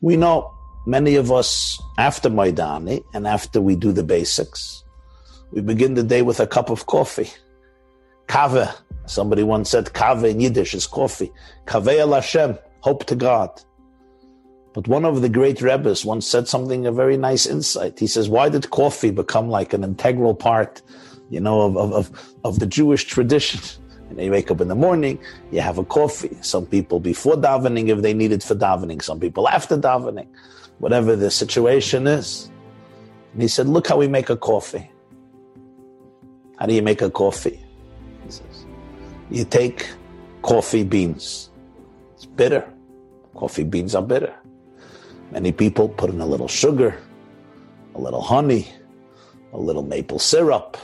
We know many of us after Modeh Ani and after we do the basics, we begin the day with a cup of coffee. Kave. Somebody once said kave in Yiddish is coffee. Kave el Hashem, hope to God. But one of the great rebbes once said something, a very nice insight. He says, why did coffee become like an integral part, you know, of, of, of the Jewish tradition? And you wake up in the morning, you have a coffee. Some people before davening, if they need it for davening. Some people after davening, whatever the situation is. And he said, look how we make a coffee. How do you make a coffee? He says, you take coffee beans. It's bitter. Coffee beans are bitter. Many people put in a little sugar, a little honey, a little maple syrup,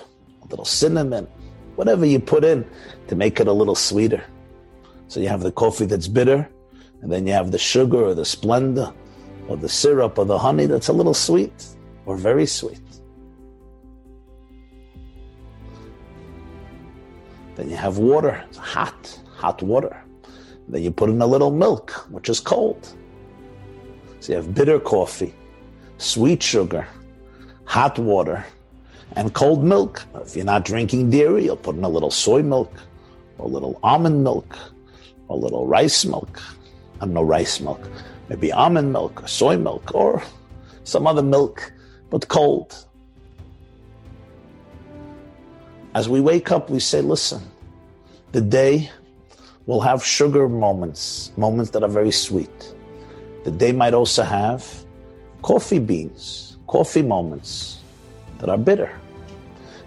a little cinnamon, whatever you put in to make it a little sweeter. So you have the coffee that's bitter, and then you have the sugar or the Splenda or the syrup or the honey that's a little sweet or very sweet. Then you have water, it's hot, hot water. Then you put in a little milk, which is cold. So you have bitter coffee, sweet sugar, hot water, and cold milk. If you're not drinking dairy, you'll put in a little soy milk, or a little almond milk, or a little rice milk. I don't know rice milk. Maybe almond milk, or soy milk, or some other milk, but cold. As we wake up, we say, listen, the day will have sugar moments, moments that are very sweet The day might also have coffee beans, coffee moments that are bitter.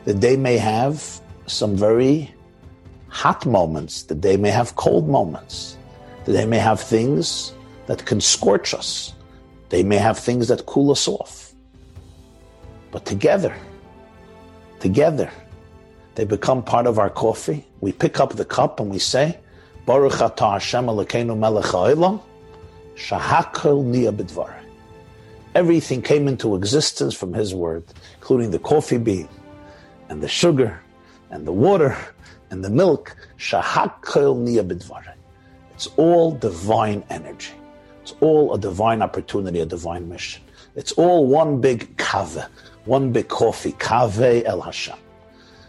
That they may have some very hot moments, that they may have cold moments, that they may have things that can scorch us, they may have things that cool us off. But together, together, they become part of our coffee. We pick up the cup and we say, Baruch atah Hashem Elokeinu melech ha'olam. Everything came into existence from his word, including the coffee bean and the sugar and the water and the milk. It's all divine energy. It's all a divine opportunity, a divine mission. It's all one big kave, one big coffee, kave el Hashem.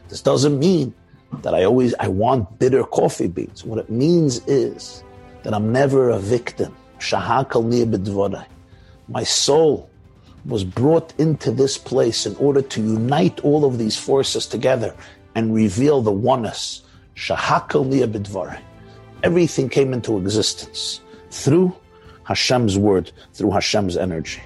This doesn't mean that I always I want bitter coffee beans. What it means is that I'm never a victim my soul was brought into this place in order to unite all of these forces together and reveal the oneness. Everything came into existence through Hashem's word, through Hashem's energy.